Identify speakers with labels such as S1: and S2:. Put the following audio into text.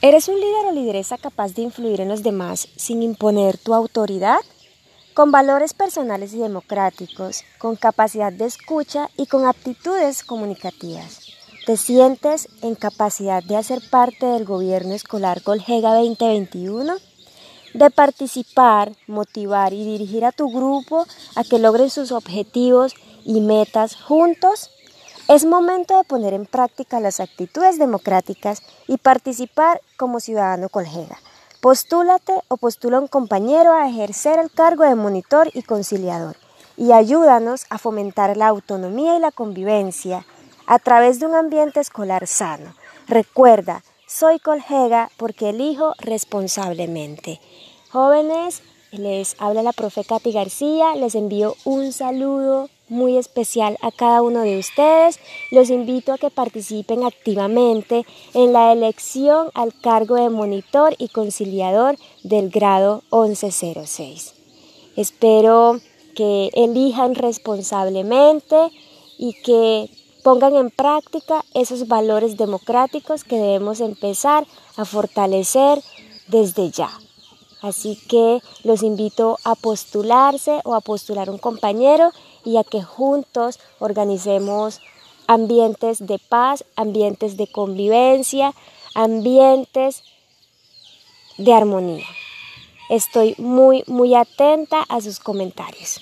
S1: ¿Eres un líder o lideresa capaz de influir en los demás sin imponer tu autoridad? Con valores personales y democráticos, con capacidad de escucha y con aptitudes comunicativas. ¿Te sientes en capacidad de hacer parte del gobierno escolar Colgega 2021? De participar, motivar y dirigir a tu grupo a que logren sus objetivos y metas juntos? Es momento de poner en práctica las actitudes democráticas y participar como ciudadano colgega. Postúlate o postula un compañero a ejercer el cargo de monitor y conciliador y ayúdanos a fomentar la autonomía y la convivencia a través de un ambiente escolar sano. Recuerda, soy colgega porque elijo responsablemente. Jóvenes, les habla la profe Katy García, les envío un saludo muy especial a cada uno de ustedes. Los invito a que participen activamente en la elección al cargo de monitor y conciliador del grado 1106. Espero que elijan responsablemente y que pongan en práctica esos valores democráticos que debemos empezar a fortalecer desde ya. Así que los invito a postularse o a postular un compañero y a que juntos organicemos ambientes de paz, ambientes de convivencia, ambientes de armonía. Estoy muy, muy atenta a sus comentarios.